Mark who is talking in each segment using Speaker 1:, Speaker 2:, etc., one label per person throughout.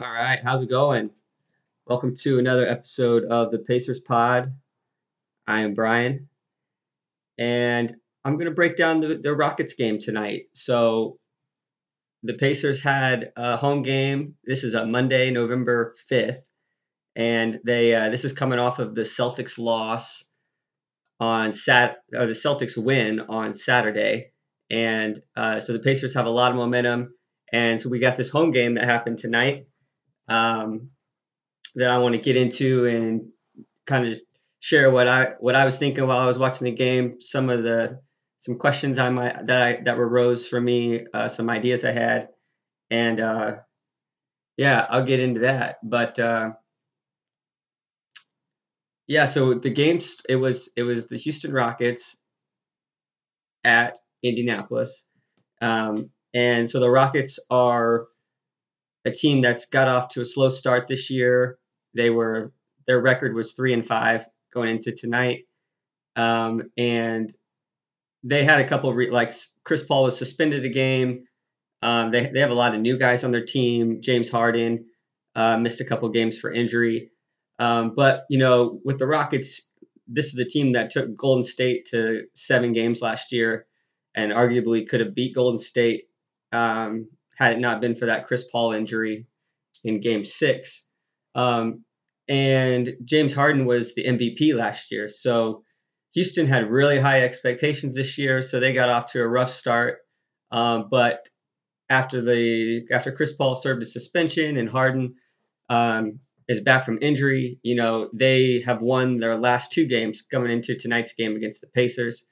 Speaker 1: All right, how's it going? Welcome to another episode of the Pacers Pod. I am Brian, and I'm going to break down the, the Rockets game tonight. So, the Pacers had a home game. This is a Monday, November 5th, and they uh, this is coming off of the Celtics loss on Sat or the Celtics win on Saturday, and uh, so the Pacers have a lot of momentum. And so we got this home game that happened tonight um, that I want to get into and kind of share what I what I was thinking while I was watching the game. Some of the some questions I might that I that were rose for me, uh, some ideas I had, and uh, yeah, I'll get into that. But uh, yeah, so the games it was it was the Houston Rockets at Indianapolis, um, and so the Rockets are a team that's got off to a slow start this year. They were their record was three and five going into tonight, um, and they had a couple of re- like Chris Paul was suspended a game. Um, they they have a lot of new guys on their team. James Harden uh, missed a couple games for injury, um, but you know with the Rockets, this is the team that took Golden State to seven games last year, and arguably could have beat Golden State um, had it not been for that Chris Paul injury in Game Six. Um, and James Harden was the MVP last year, so Houston had really high expectations this year, so they got off to a rough start. Um, but after the after Chris Paul served a suspension and Harden um, is back from injury, you know they have won their last two games coming into tonight's game against the Pacers,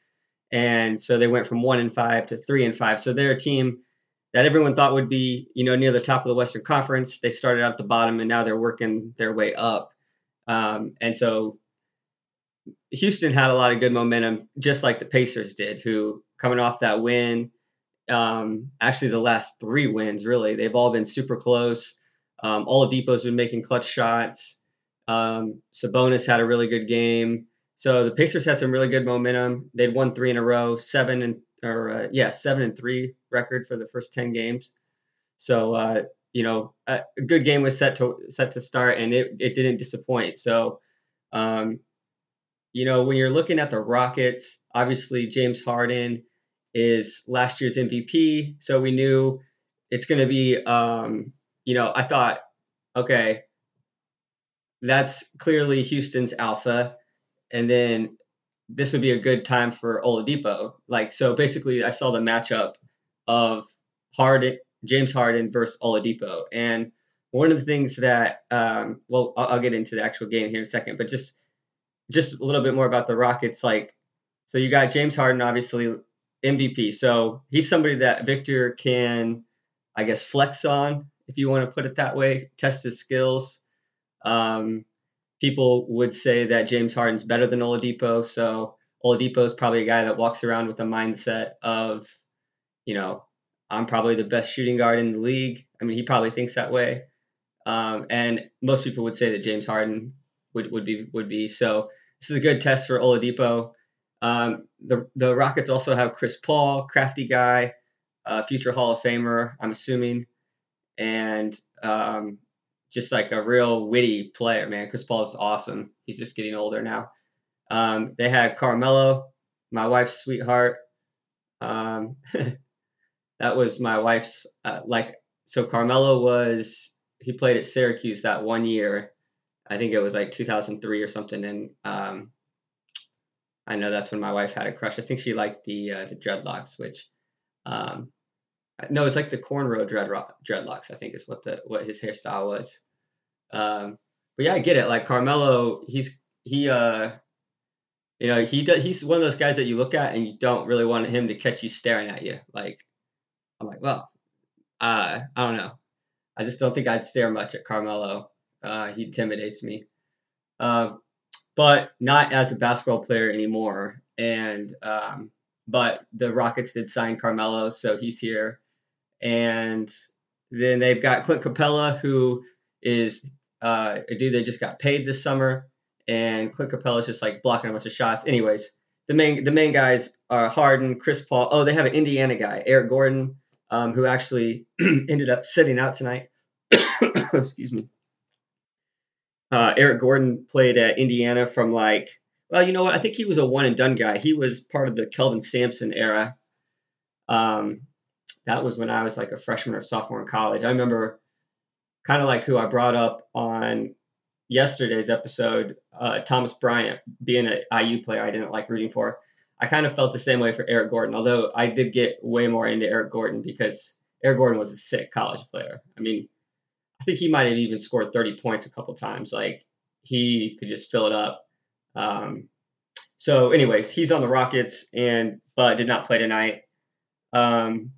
Speaker 1: and so they went from one and five to three and five. So they're a team that everyone thought would be, you know, near the top of the Western Conference. They started at the bottom and now they're working their way up. Um, and so Houston had a lot of good momentum, just like the Pacers did, who coming off that win, um, actually the last three wins, really, they've all been super close. Um, Oladipo's been making clutch shots. Um, Sabonis had a really good game. So the Pacers had some really good momentum. They'd won three in a row, seven and or uh, yeah, seven and three record for the first ten games. So uh, you know, a, a, good game was set to set to start, and it it didn't disappoint. So, um, you know, when you're looking at the Rockets, obviously James Harden is last year's MVP, so we knew it's going to be. Um, you know, I thought, okay, that's clearly Houston's alpha, and then this would be a good time for Oladipo. Like, so basically, I saw the matchup of Harden, James Harden versus Oladipo, and one of the things that, um, well, I'll, I'll, get into the actual game here in a second, but just just a little bit more about the Rockets. Like, so you got James Harden, obviously MVP, so he's somebody that Victor can, I guess, flex on if you want to put it that way, test his skills. Um, people would say that James Harden's better than Oladipo. So Oladipo is probably a guy that walks around with a mindset of, you know, I'm probably the best shooting guard in the league. I mean, he probably thinks that way. Um, and most people would say that James Harden would, would be would be. So this is a good test for Oladipo. Um, the the Rockets also have Chris Paul, crafty guy, uh, future Hall of Famer, I'm assuming, and um, just like a real witty player, man. Chris Paul is awesome. He's just getting older now. Um, they had Carmelo, my wife's sweetheart. Um, that was my wife's uh, like. So Carmelo was he played at Syracuse that one year. I think it was like 2003 or something, and um, I know that's when my wife had a crush. I think she liked the uh, the dreadlocks, which um, no, it's like the cornrow dreadlock, dreadlocks. I think is what the what his hairstyle was. Um, but yeah, I get it. Like Carmelo, he's he uh, you know, he does, he's one of those guys that you look at and you don't really want him to catch you staring at you. Like I'm like, well, uh, I don't know. I just don't think I'd stare much at Carmelo. Uh, he intimidates me. Uh, but not as a basketball player anymore. And um, but the Rockets did sign Carmelo, so he's here. And then they've got Clint Capela, who is uh, a dude they just got paid this summer, and Clint Capela is just like blocking a bunch of shots. Anyways, the main the main guys are Harden, Chris Paul. Oh, they have an Indiana guy, Eric Gordon, um, who actually ended up sitting out tonight. excuse me. Uh, Eric Gordon played at Indiana from like, well, you know what? I think he was a one and done guy. He was part of the Kelvin Sampson era. Um, that was when I was like a freshman or sophomore in college. I remember kind of like who I brought up on yesterday's episode, uh, Thomas Bryant being an IU player I didn't like rooting for. I kind of felt the same way for Eric Gordon, although I did get way more into Eric Gordon because Eric Gordon was a sick college player. I mean, I think he might have even scored 30 points a couple times. Like he could just fill it up. Um, so, anyways, he's on the Rockets and but did not play tonight. Um,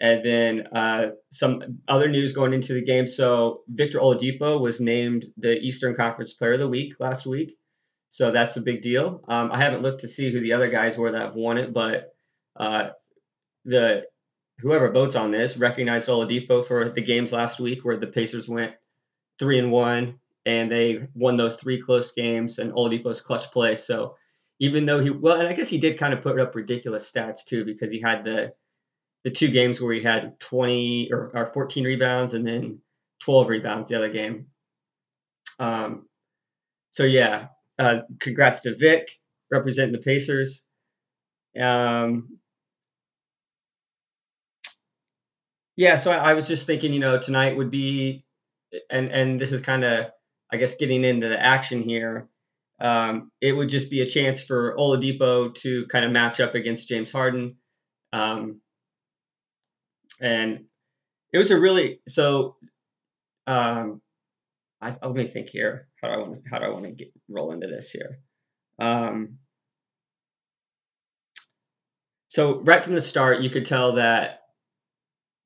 Speaker 1: and then uh, some other news going into the game. So Victor Oladipo was named the Eastern Conference Player of the Week last week. So that's a big deal. Um, I haven't looked to see who the other guys were that have won it, but uh, the whoever votes on this recognized Oladipo for the games last week where the Pacers went three and one and they won those three close games and Oladipo's clutch play. So even though he well, and I guess he did kind of put up ridiculous stats too because he had the the two games where he had 20 or, or 14 rebounds and then 12 rebounds the other game. Um, so yeah, uh, congrats to Vic representing the Pacers. Um, yeah, so I, I, was just thinking, you know, tonight would be, and and this is kind of, I guess, getting into the action here. Um, it would just be a chance for Oladipo to kind of match up against James Harden. Um, and it was a really so. Um, I, let me think here. How do I want? To how do I want to get roll into this here? Um, so right from the start, you could tell that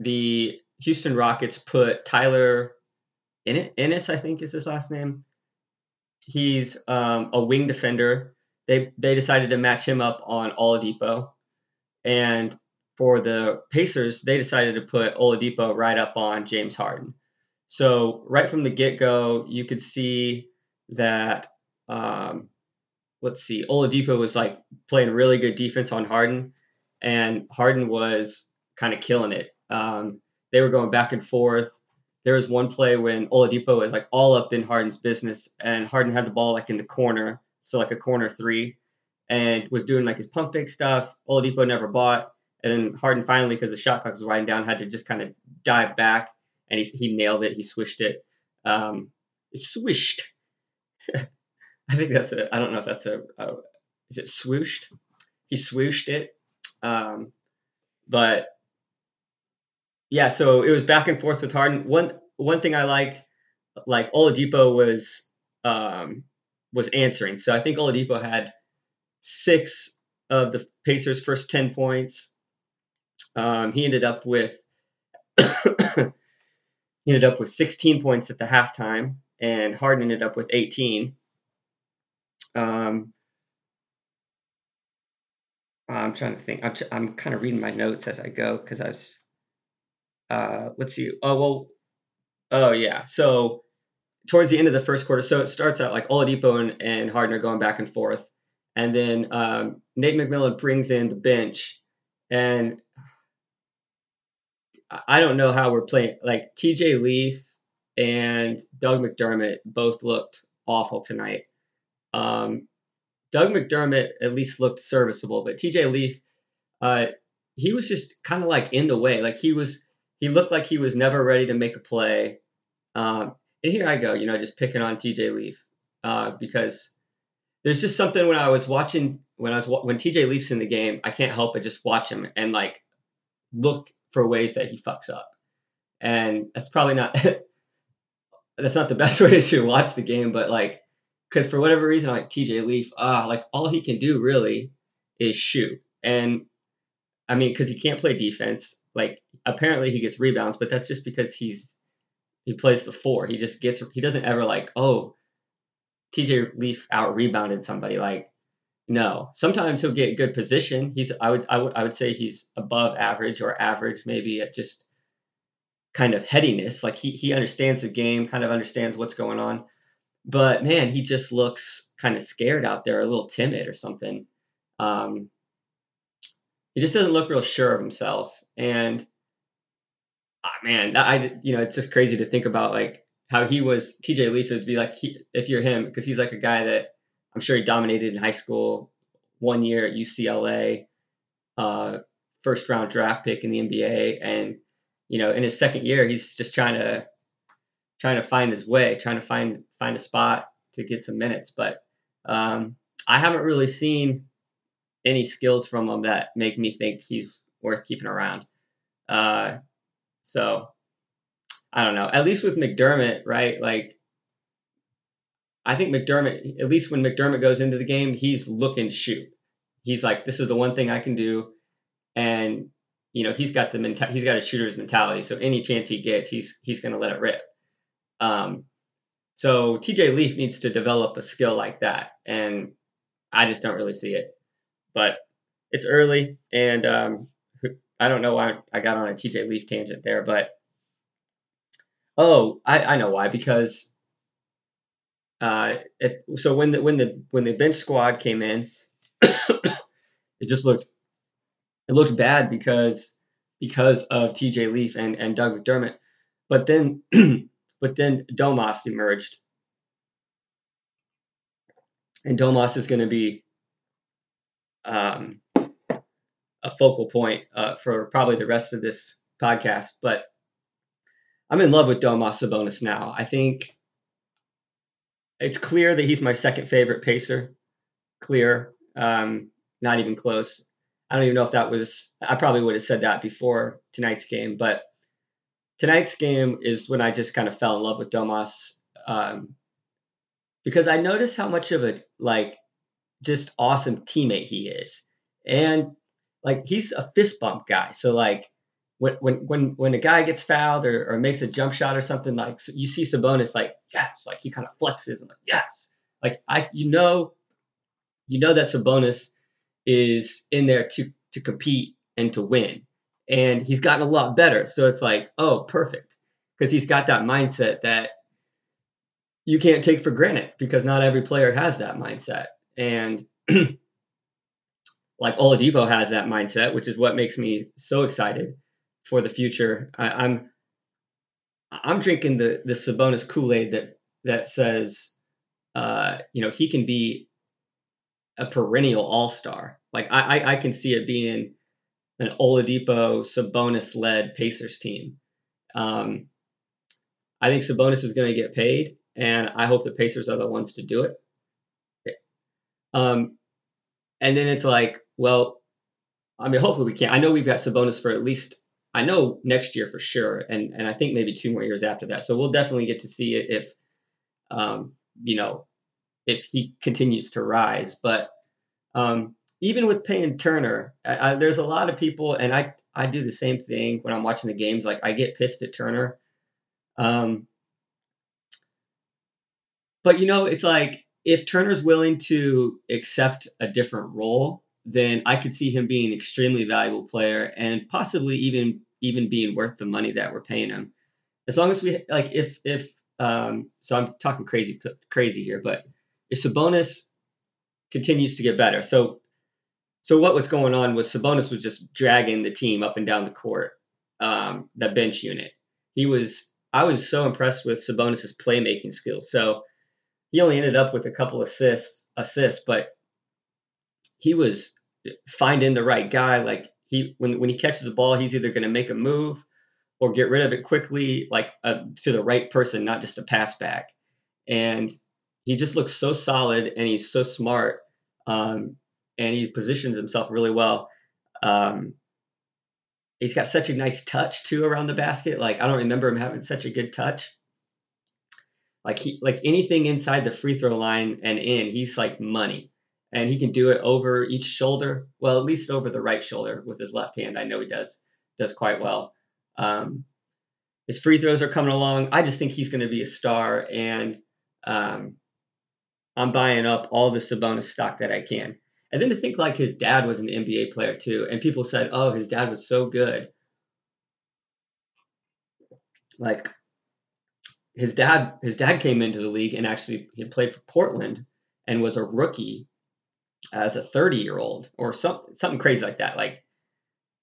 Speaker 1: the Houston Rockets put Tyler Ennis, I think is his last name. He's um, a wing defender. They they decided to match him up on Oladipo, and for the Pacers, they decided to put Oladipo right up on James Harden. So right from the get go, you could see that. Um, let's see, Oladipo was like playing really good defense on Harden, and Harden was kind of killing it. Um, they were going back and forth. There was one play when Oladipo was like all up in Harden's business, and Harden had the ball like in the corner, so like a corner three, and was doing like his pump fake stuff. Oladipo never bought. And then Harden finally, because the shot clock was winding down, had to just kind of dive back, and he he nailed it. He swished it. Um, swished. I think that's a. I don't know if that's a. a is it swooshed? He swooshed it. Um, but yeah, so it was back and forth with Harden. One one thing I liked, like Oladipo was um, was answering. So I think Oladipo had six of the Pacers' first ten points. Um, he ended up with he ended up with 16 points at the halftime, and Harden ended up with 18. Um, I'm trying to think. I'm, I'm kind of reading my notes as I go because I was. Uh, let's see. Oh well. Oh yeah. So towards the end of the first quarter, so it starts out like Oladipo and, and Harden are going back and forth, and then um, Nate McMillan brings in the bench, and I don't know how we're playing. Like TJ Leaf and Doug McDermott both looked awful tonight. Um, Doug McDermott at least looked serviceable, but TJ Leaf, uh, he was just kind of like in the way. Like he was, he looked like he was never ready to make a play. Um, and here I go, you know, just picking on TJ Leaf uh, because there's just something when I was watching when I was when TJ Leaf's in the game, I can't help but just watch him and like look for ways that he fucks up. And that's probably not that's not the best way to watch the game, but like because for whatever reason, like TJ Leaf, ah, like all he can do really is shoot. And I mean, because he can't play defense. Like apparently he gets rebounds, but that's just because he's he plays the four. He just gets he doesn't ever like, oh, TJ Leaf out rebounded somebody. Like no, sometimes he'll get good position. He's I would I would I would say he's above average or average maybe at just kind of headiness. Like he he understands the game, kind of understands what's going on. But man, he just looks kind of scared out there, a little timid or something. Um, he just doesn't look real sure of himself. And ah, man, I you know it's just crazy to think about like how he was TJ Leaf would be like he, if you're him because he's like a guy that I'm sure he dominated in high school, one year at UCLA, uh, first round draft pick in the NBA, and you know in his second year he's just trying to trying to find his way, trying to find find a spot to get some minutes. But um, I haven't really seen any skills from him that make me think he's worth keeping around. Uh, so I don't know. At least with McDermott, right? Like I think McDermott, at least when McDermott goes into the game, he's looking to shoot. He's like, this is the one thing I can do, and you know he's got the menta- he's got a shooter's mentality. So any chance he gets, he's he's going to let it rip. Um, so TJ Leaf needs to develop a skill like that, and I just don't really see it. But it's early, and um, I don't know why I got on a TJ Leaf tangent there, but oh, I, I know why because uh, it, so when the when the when the bench squad came in, it just looked it looked bad because because of TJ Leaf and and Doug McDermott, but then but then Domas emerged, and Domas is going to be um, a focal point uh, for probably the rest of this podcast. But I'm in love with Domas Sabonis now. I think it's clear that he's my second favorite pacer. Clear, um, not even close. I don't even know if that was. I probably would have said that before tonight's game, but tonight's game is when I just kind of fell in love with Domas um, because I noticed how much of a like just awesome teammate he is, and like he's a fist bump guy. So like when when when when a guy gets fouled or, or makes a jump shot or something like you see Sabonis like yes, like he kind of flexes and like yes, like I you know you know that Sabonis is in there to to compete and to win, and he's gotten a lot better. So it's like oh perfect. Because he's got that mindset that you can't take for granted because not every player has that mindset. And like Oladipo has that mindset, which is what makes me so excited for the future. I, am I'm, I'm drinking the the Sabonis Kool Aid that that says, uh, you know, he can be a perennial All Star. Like I, I I can see it being an Oladipo Sabonis led Pacers team. Um, I think Sabonis is going to get paid, and I hope the Pacers are the ones to do it. Um, and then it's like, well, I mean, hopefully we can. I know we've got Sabonis for at least I know next year for sure, and and I think maybe two more years after that. So we'll definitely get to see it if, um, you know, if he continues to rise. But um, even with Payne Turner, I, I, there's a lot of people, and I I do the same thing when I'm watching the games. Like I get pissed at Turner. Um, but you know, it's like if Turner's willing to accept a different role, then I could see him being an extremely valuable player and possibly even even being worth the money that we're paying him. As long as we like, if if um, so, I'm talking crazy crazy here, but if Sabonis continues to get better, so so what was going on was Sabonis was just dragging the team up and down the court, um, the bench unit. He was I was so impressed with Sabonis's playmaking skills. So he only ended up with a couple assists assists, but he was finding the right guy. Like he when when he catches the ball, he's either going to make a move or get rid of it quickly, like uh, to the right person, not just a pass back. And he just looks so solid, and he's so smart, um, and he positions himself really well. Um, he's got such a nice touch too around the basket. Like I don't remember him having such a good touch. Like he like anything inside the free throw line and in, he's like money and he can do it over each shoulder. Well, at least over the right shoulder with his left hand. I know he does does quite well. Um, his free throws are coming along. I just think he's going to be a star, and um, I'm buying up all the Sabonis stock that I can. And then to think like his dad was an NBA player too, and people said, "Oh, his dad was so good." Like his dad, his dad came into the league and actually he played for Portland and was a rookie as a 30 year old or some, something crazy like that, like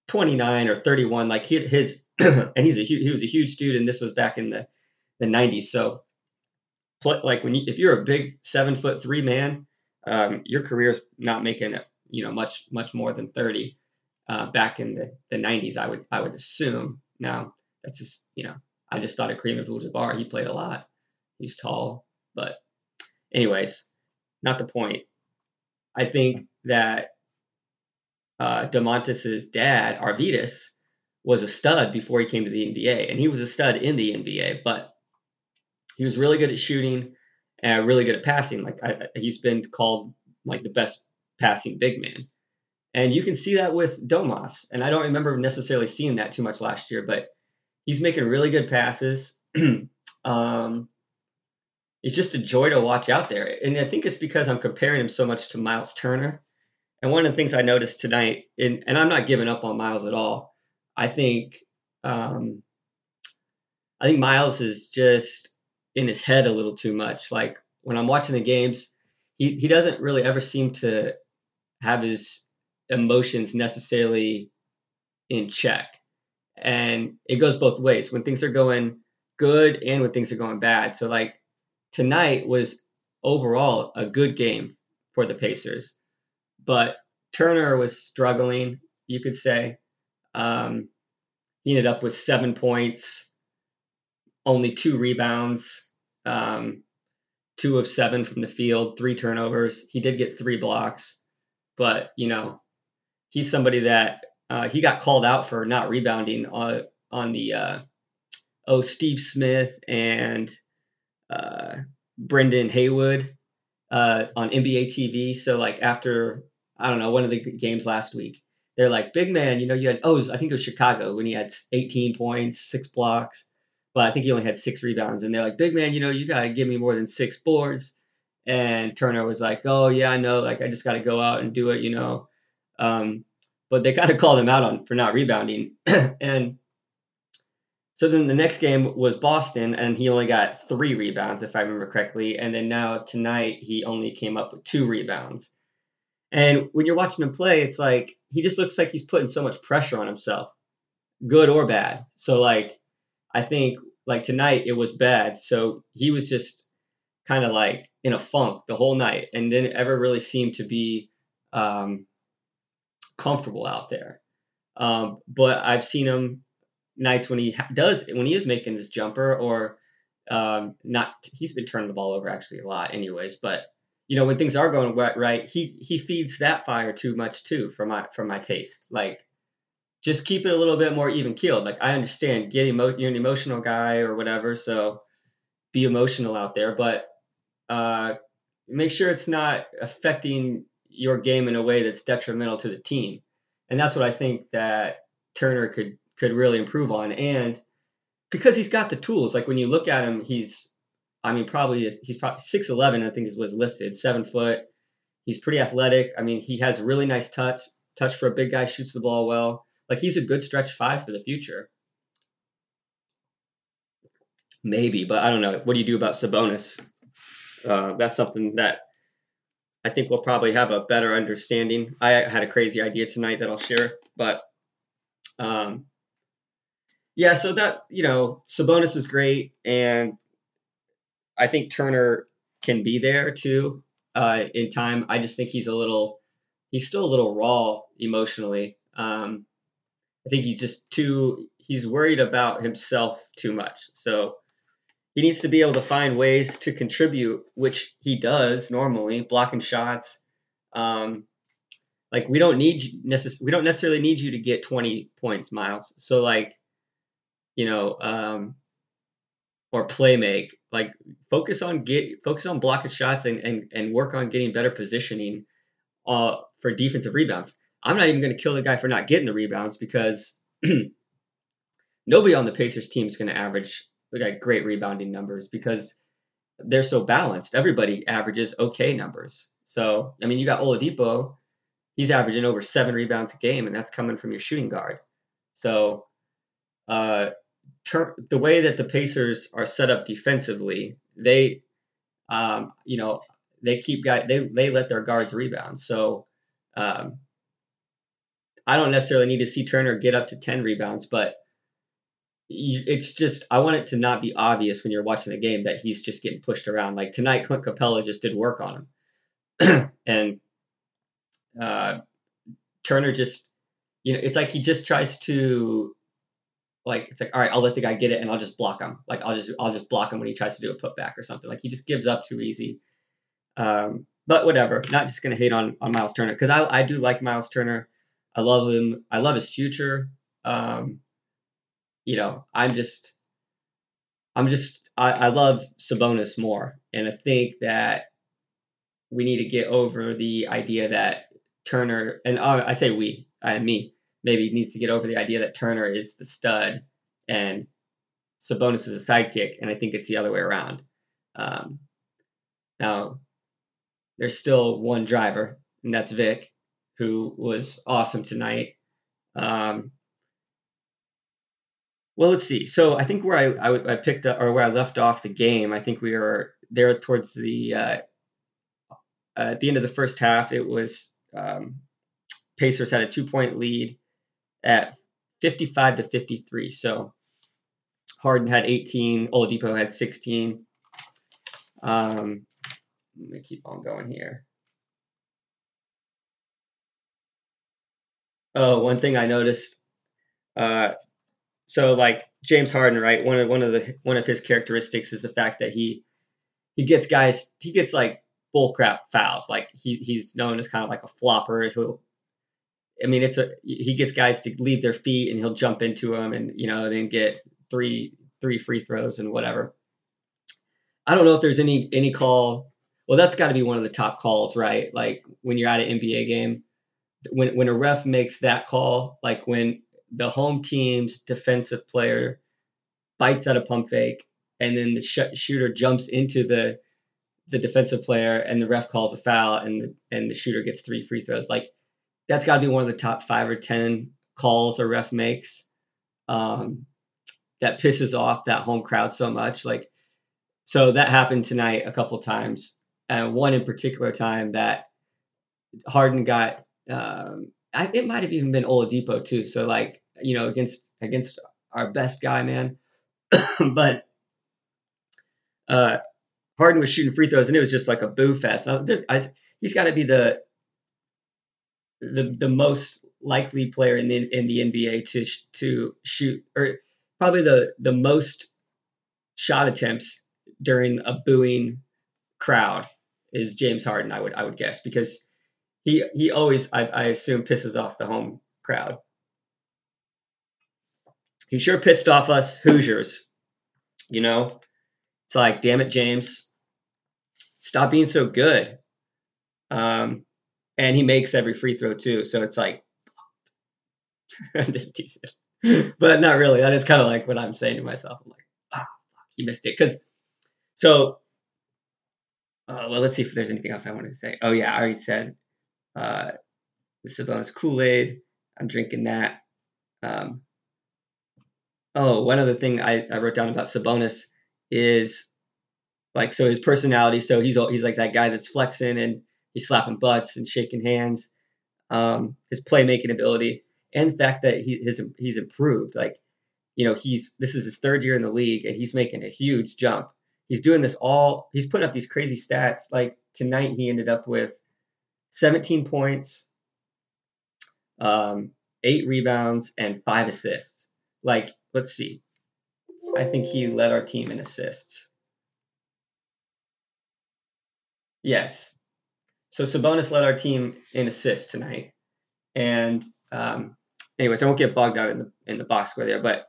Speaker 1: 29 or 31. Like he, his and he's a he was a huge dude, and this was back in the the 90s. So, like when you, if you're a big seven foot three man, um, your career's not making it, you know, much much more than 30. Uh, back in the, the 90s, I would I would assume. Now that's just you know, I just thought of Kareem Abdul-Jabbar. He played a lot. He's tall, but anyways, not the point. I think that uh, Domantas's dad, Arvydas, was a stud before he came to the NBA, and he was a stud in the NBA. But he was really good at shooting and really good at passing. Like I, he's been called like the best passing big man, and you can see that with Domas. And I don't remember necessarily seeing that too much last year, but he's making really good passes. um, it's just a joy to watch out there, and I think it's because I'm comparing him so much to Myles Turner. And one of the things I noticed tonight, and, and I'm not giving up on Myles at all. I think um, I think Myles is just in his head a little too much. Like when I'm watching the games, he, he doesn't really ever seem to have his emotions necessarily in check. And it goes both ways when things are going good and when things are going bad. So, like tonight was overall a good game for the Pacers, but Turner was struggling, you could say. Um, he ended up with seven points, only two rebounds, um, two of seven from the field, three turnovers. He did get three blocks, but you know, he's somebody that uh, he got called out for not rebounding on on the uh, oh Steve Smith and uh, Brendan Haywood uh, on NBA TV. So like after I don't know one of the games last week, they're like big man. You know you had oh I think it was Chicago when he had 18 points, six blocks but I think he only had six rebounds. And they're like, big man, you know, you got to give me more than six boards. And Turner was like, oh, yeah, I know. Like, I just got to go out and do it, you know. Um, but they kind of called him out on for not rebounding. and so then the next game was Boston, and he only got three rebounds, if I remember correctly. And then now tonight, he only came up with two rebounds. And when you're watching him play, it's like he just looks like he's putting so much pressure on himself, good or bad. So, like, I think like tonight it was bad. So he was just kind of like in a funk the whole night and didn't ever really seem to be um, comfortable out there. Um, but I've seen him nights when he does when he is making this jumper or um, not. He's been turning the ball over actually a lot, anyways. But you know when things are going right, he he feeds that fire too much too for my for my taste. Like just keep it a little bit more even keeled. Like I understand, get emo- you're an emotional guy or whatever, so be emotional out there, but uh, make sure it's not affecting your game in a way that's detrimental to the team. And that's what I think that Turner could could really improve on. And because he's got the tools, like when you look at him, he's I mean probably he's probably six eleven. I think is was listed, seven foot. He's pretty athletic. I mean, he has really nice touch. Touch for a big guy, shoots the ball well. Like he's a good stretch five for the future. Maybe, but I don't know. What do you do about Sabonis? Uh, that's something that I think we'll probably have a better understanding. I had a crazy idea tonight that I'll share, but um, yeah. So that you know, Sabonis is great, and I think Turner can be there too uh, in time. I just think he's a little, he's still a little raw emotionally. Um, I think he's just too he's worried about himself too much. So he needs to be able to find ways to contribute, which he does normally, blocking shots. Um, like we don't need necess- we don't necessarily need you to get 20 points, Myles. So like, you know, um, or play make. Like focus on get focus on blocking shots and and, and work on getting better positioning uh, for defensive rebounds. I'm not even going to kill the guy for not getting the rebounds because nobody on the Pacers team is going to average like great rebounding numbers because they're so balanced. Everybody averages okay numbers. So I mean, you got Oladipo, he's averaging over seven rebounds a game, and that's coming from your shooting guard. So uh, ter- the way that the Pacers are set up defensively, they, um, you know, they keep guy they they let their guards rebound. So um, I don't necessarily need to see Turner get up to 10 rebounds, but it's just I want it to not be obvious when you're watching the game that he's just getting pushed around. Like tonight, Clint Capela just did work on him, and uh, Turner just you know it's like he just tries to like it's like all right I'll let the guy get it and I'll just block him like I'll just I'll just block him when he tries to do a putback or something like he just gives up too easy. Um, but whatever, not just gonna hate on on Myles Turner because I I do like Myles Turner. I love him. I love his future. Um, you know, I'm just, I'm just, I, I love Sabonis more, and I think that we need to get over the idea that Turner, and uh, I say we, I me, maybe needs to get over the idea that Turner is the stud and Sabonis is a sidekick, and I think it's the other way around. Um, now, there's still one driver, and that's Vic, who was awesome tonight. Um, well, let's see. So I think where I, I, I, picked up or where I left off the game, I think we were there towards the uh, at the end of the first half. It was um, Pacers had a two point lead at 55 to 53. So Harden had 18, Oladipo had 16. Um, let me keep on going here. Oh, one thing I noticed. Uh, so like James Harden, right? One of one of the one of his characteristics is the fact that he he gets guys he gets like bullcrap fouls. Like he he's known as kind of like a flopper who I mean it's a he gets guys to leave their feet and he'll jump into them and you know then get three three free throws and whatever. I don't know if there's any any call. Well, that's got to be one of the top calls, right? Like when you're at an NBA game, when when a ref makes that call, like when the home team's defensive player bites at a pump fake, and then the sh- shooter jumps into the the defensive player, and the ref calls a foul, and the, and the shooter gets three free throws. Like that's got to be one of the top five or ten calls a ref makes. Um, that pisses off that home crowd so much. Like, so that happened tonight a couple times, and one in particular time that Harden got. Um, I, it might have even been Oladipo too. So like you know, against against our best guy, man. but uh, Harden was shooting free throws, and it was just like a boo fest. I, he's got to be the the the most likely player in the in the NBA to to shoot, or probably the the most shot attempts during a booing crowd is James Harden. I would I would guess because he he always I, I assume pisses off the home crowd. He sure pissed off us Hoosiers. You know, it's like, damn it, James, stop being so good. Um, and he makes every free throw too. So it's like, I'm just teasing, but not really. That is kind of like what I'm saying to myself. I'm like, ah, oh, he missed it. Because so, uh, well, let's see if there's anything else I wanted to say. Oh yeah, I already said uh, the Sabonis Kool Aid. I'm drinking that. Um, oh, one other thing I, I wrote down about Sabonis is like so his personality. So he's he's like that guy that's flexing and he's slapping butts and shaking hands. Um, his playmaking ability and the fact that he his he's improved. Like you know he's this is his third year in the league and he's making a huge jump. He's doing this all. He's putting up these crazy stats. Like tonight he ended up with 17 points, um, eight rebounds, and five assists. Like let's see. I think he led our team in assists. Yes. So Sabonis led our team in assists tonight. And um, anyways, I won't get bogged out in the in the box score there, but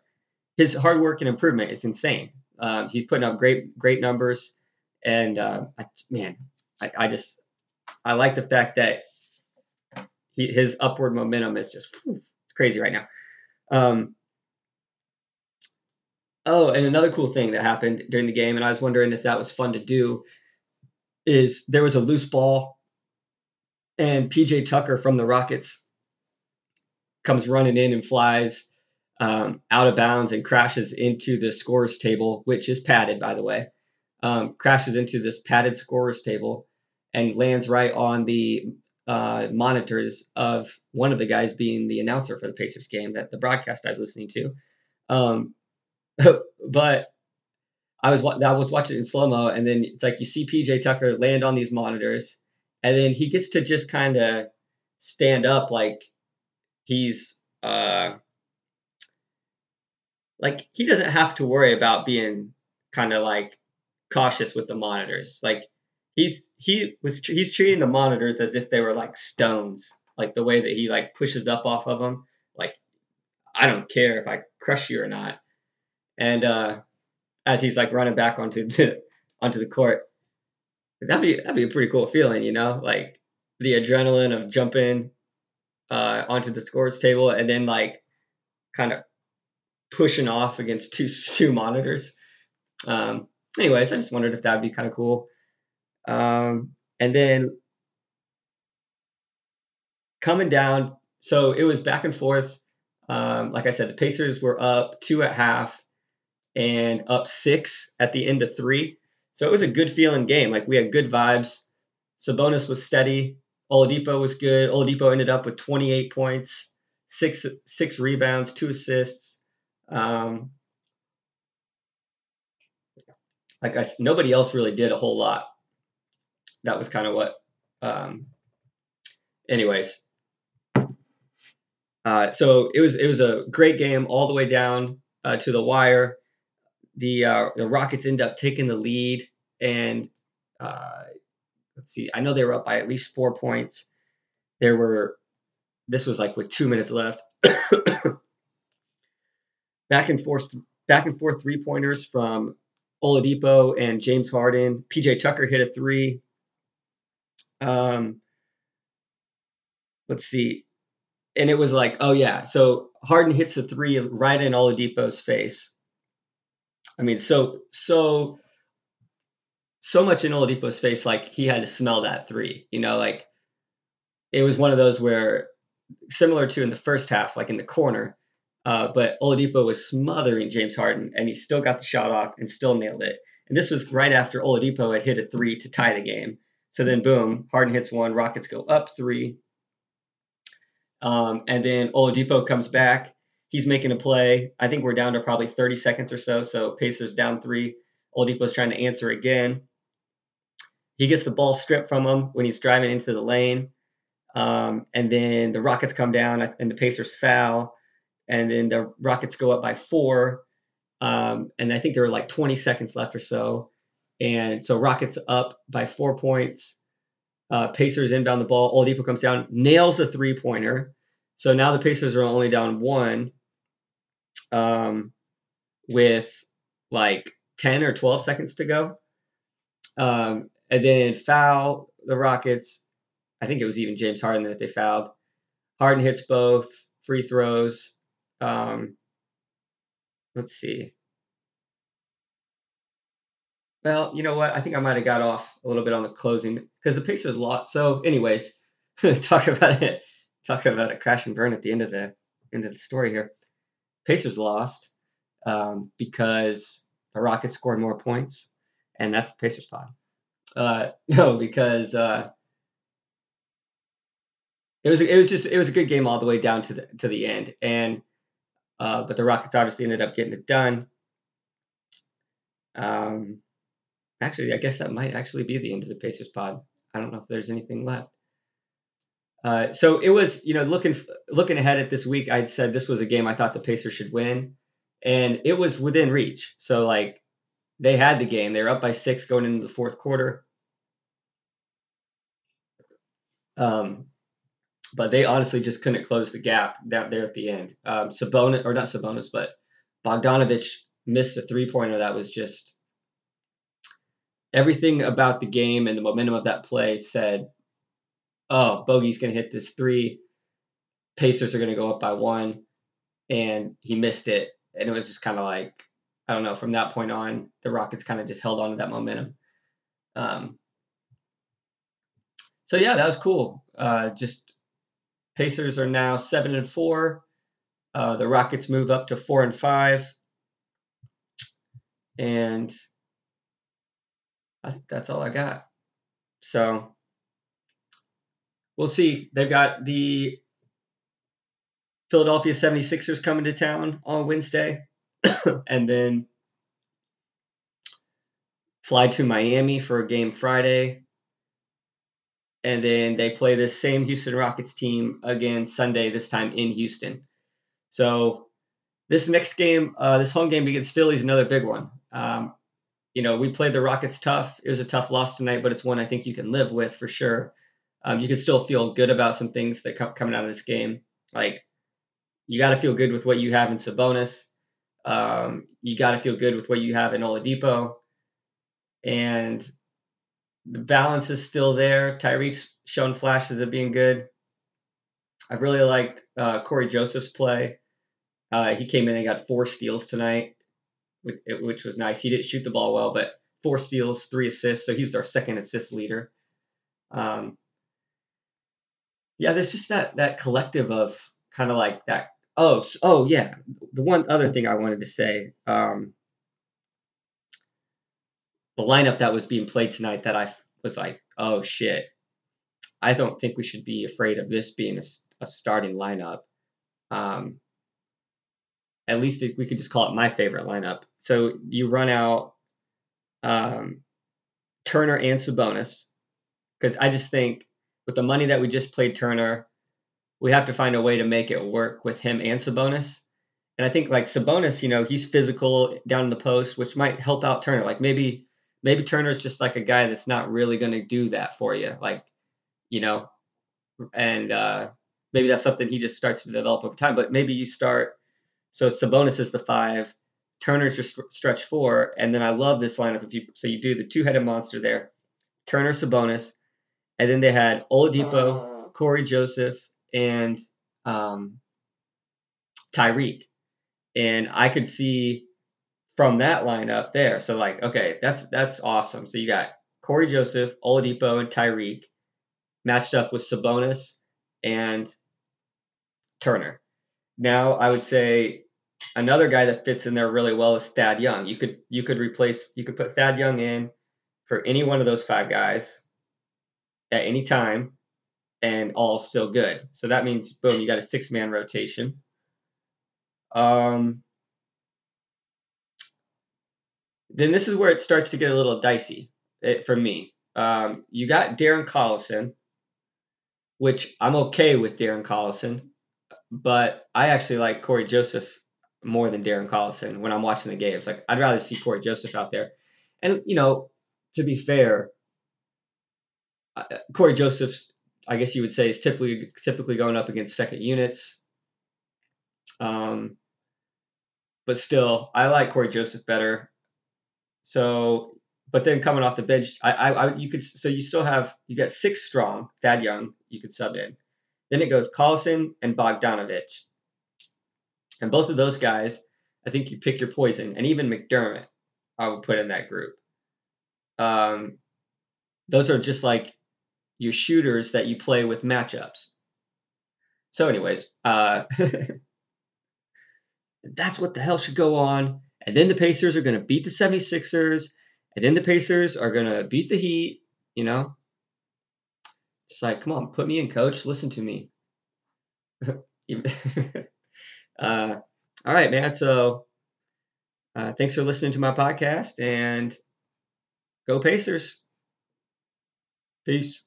Speaker 1: his hard work and improvement is insane. Um, he's putting up great great numbers, and uh, I, man, I, I, just I like the fact that he, his upward momentum is just it's crazy right now. Um, Oh, and another cool thing that happened during the game, and I was wondering if that was fun to do, is there was a loose ball, and PJ Tucker from the Rockets comes running in and flies um, out of bounds and crashes into the scores table, which is padded, by the way. Um, crashes into this padded scores table and lands right on the uh, monitors of one of the guys being the announcer for the Pacers game that the broadcast I was listening to. Um, but I was I was watching in slow mo, and then it's like you see PJ Tucker land on these monitors, and then he gets to just kind of stand up like he's uh like he doesn't have to worry about being kind of like cautious with the monitors. Like he's he was he's treating the monitors as if they were like stones, like the way that he like pushes up off of them. Like I don't care if I crush you or not. And uh as he's like running back onto the onto the court, that'd be that'd be a pretty cool feeling, you know, like the adrenaline of jumping uh, onto the scores table and then like kind of pushing off against two two monitors. Um, anyways, I just wondered if that'd be kind of cool. Um, and then coming down, so it was back and forth. Um, like I said, the Pacers were up two at half and up six at the end of three. So it was a good feeling game. Like we had good vibes. Sabonis was steady. Oladipo was good. Oladipo ended up with 28 points, six six rebounds, two assists. Um, like I, nobody else really did a whole lot. That was kind of what. Um, anyways, uh, so it was it was a great game all the way down uh, to the wire. The uh, the Rockets end up taking the lead, and uh, let's see, I know they were up by at least four points. There were, this was like with two minutes left. back and forth, back and forth three pointers from Oladipo and James Harden. PJ Tucker hit a three. Um, let's see, and it was like, oh yeah, so Harden hits a three right in Oladipo's face. I mean, so so so much in Oladipo's face, like he had to smell that three. You know, like it was one of those where similar to in the first half, like in the corner, uh, but Oladipo was smothering James Harden, and he still got the shot off and still nailed it. And this was right after Oladipo had hit a three to tie the game. So then, boom, Harden hits one, Rockets go up three. Um, and then Oladipo comes back. He's making a play. I think we're down to probably 30 seconds or so. So Pacers down three. Oladipo's trying to answer again. He gets the ball stripped from him when he's driving into the lane. Um, and then the Rockets come down and the Pacers foul. And then the Rockets go up by four. Um, and I think there were like 20 seconds left or so. And so Rockets up by four points. Uh, Pacers inbound the ball. Oladipo comes down, nails a three pointer. So now the Pacers are only down one um, with like 10 or 12 seconds to go. Um, and then foul the Rockets. I think it was even James Harden that they fouled. Harden hits both free throws. Um, let's see. Well, you know what? I think I might have got off a little bit on the closing because the Pacers lost. So, anyways, talk about it. Talk about a crash and burn at the end of the end of the story here. Pacers lost um, because the Rockets scored more points, and that's the Pacers pod. Uh, no, because uh, it was it was just it was a good game all the way down to the to the end, and uh, but the Rockets obviously ended up getting it done. Um, actually, I guess that might actually be the end of the Pacers pod. I don't know if there's anything left. Uh, so it was, you know, looking looking ahead at this week, I'd said this was a game I thought the Pacers should win, and it was within reach. So like they had the game. They were up by six going into the fourth quarter. Um, but they honestly just couldn't close the gap down there at the end. Um, Sabonis, or not Sabonis, but Bogdanovich missed a three pointer that was just everything about the game and the momentum of that play said, oh, Bogey's going to hit this three. Pacers are going to go up by one. And he missed it. And it was just kind of like, I don't know, from that point on, the Rockets kind of just held on to that momentum. Um, so yeah, that was cool. Uh, just Pacers are now seven and four. Uh, the Rockets move up to four and five, and I think that's all I got. So we'll see. They've got the Philadelphia 76ers coming to town on Wednesday. and then fly to Miami for a game Friday. And then they play this same Houston Rockets team again Sunday, this time in Houston. So this next game, uh, this home game against Philly is another big one. Um, you know, we played the Rockets tough. It was a tough loss tonight, but it's one I think you can live with for sure. Um, you can still feel good about some things that come coming out of this game. Like you got to feel good with what you have in Sabonis. Um, you got to feel good with what you have in Oladipo, and the balance is still there. Tyreke shown flashes of being good. I really liked uh, Cory Joseph's play. Uh, he came in and got four steals tonight, which, which, was nice. He didn't shoot the ball well, but four steals, three assists. So he was our second assist leader. Um, yeah, there's just that that collective of kind of like that. Oh, oh yeah. The one other thing I wanted to say, um, the lineup that was being played tonight that I was like, oh shit, I don't think we should be afraid of this being a, a starting lineup. Um, at least we could just call it my favorite lineup. So you run out um, Turner and Sabonis because I just think with the money that we just played Turner, we have to find a way to make it work with him and Sabonis. And I think like Sabonis, you know, he's physical down in the post, which might help out Turner. Like maybe maybe Turner's just like a guy that's not really going to do that for you, like you know, and uh, maybe that's something he just starts to develop over time. But maybe you start so Sabonis is the five, Turner's just stretch four, and then I love this lineup. If you so you do the two headed monster there, Turner, Sabonis, and then they had Oladipo, Cory Joseph, and um, Tyreke, and I could see from that lineup there. So like, okay, that's that's awesome. So you got Cory Joseph, Oladipo, and Tyreke matched up with Sabonis and Turner. Now I would say another guy that fits in there really well is Thad Young. You could you could replace you could put Thad Young in for any one of those five guys at any time, and all still good. So that means boom, you got a six man rotation. Um, then this is where it starts to get a little dicey it, eh, for me. Um, you got Darren Collison, which I'm okay with Darren Collison, but I actually like Cory Joseph more than Darren Collison when I'm watching the games. Like I'd rather see Cory Joseph out there. And you know, to be fair, uh, Cory Joseph, I guess you would say, is typically typically going up against second units. Um, but still, I like Cory Joseph better. So, but then coming off the bench, I, I, I you could so you still have you got six strong. Thad Young, you could sub in. Then it goes Collison and Bogdanovich. And both of those guys, I think you pick your poison. And even McDermott, I would put in that group. Um, those are just like your shooters that you play with matchups. So, anyways, uh, that's what the hell should go on. And then the Pacers are going to beat the 76ers. And then the Pacers are going to beat the Heat, you know? It's like, come on, put me in, coach. Listen to me. uh, all right, man. So uh, thanks for listening to my podcast and go Pacers. Peace.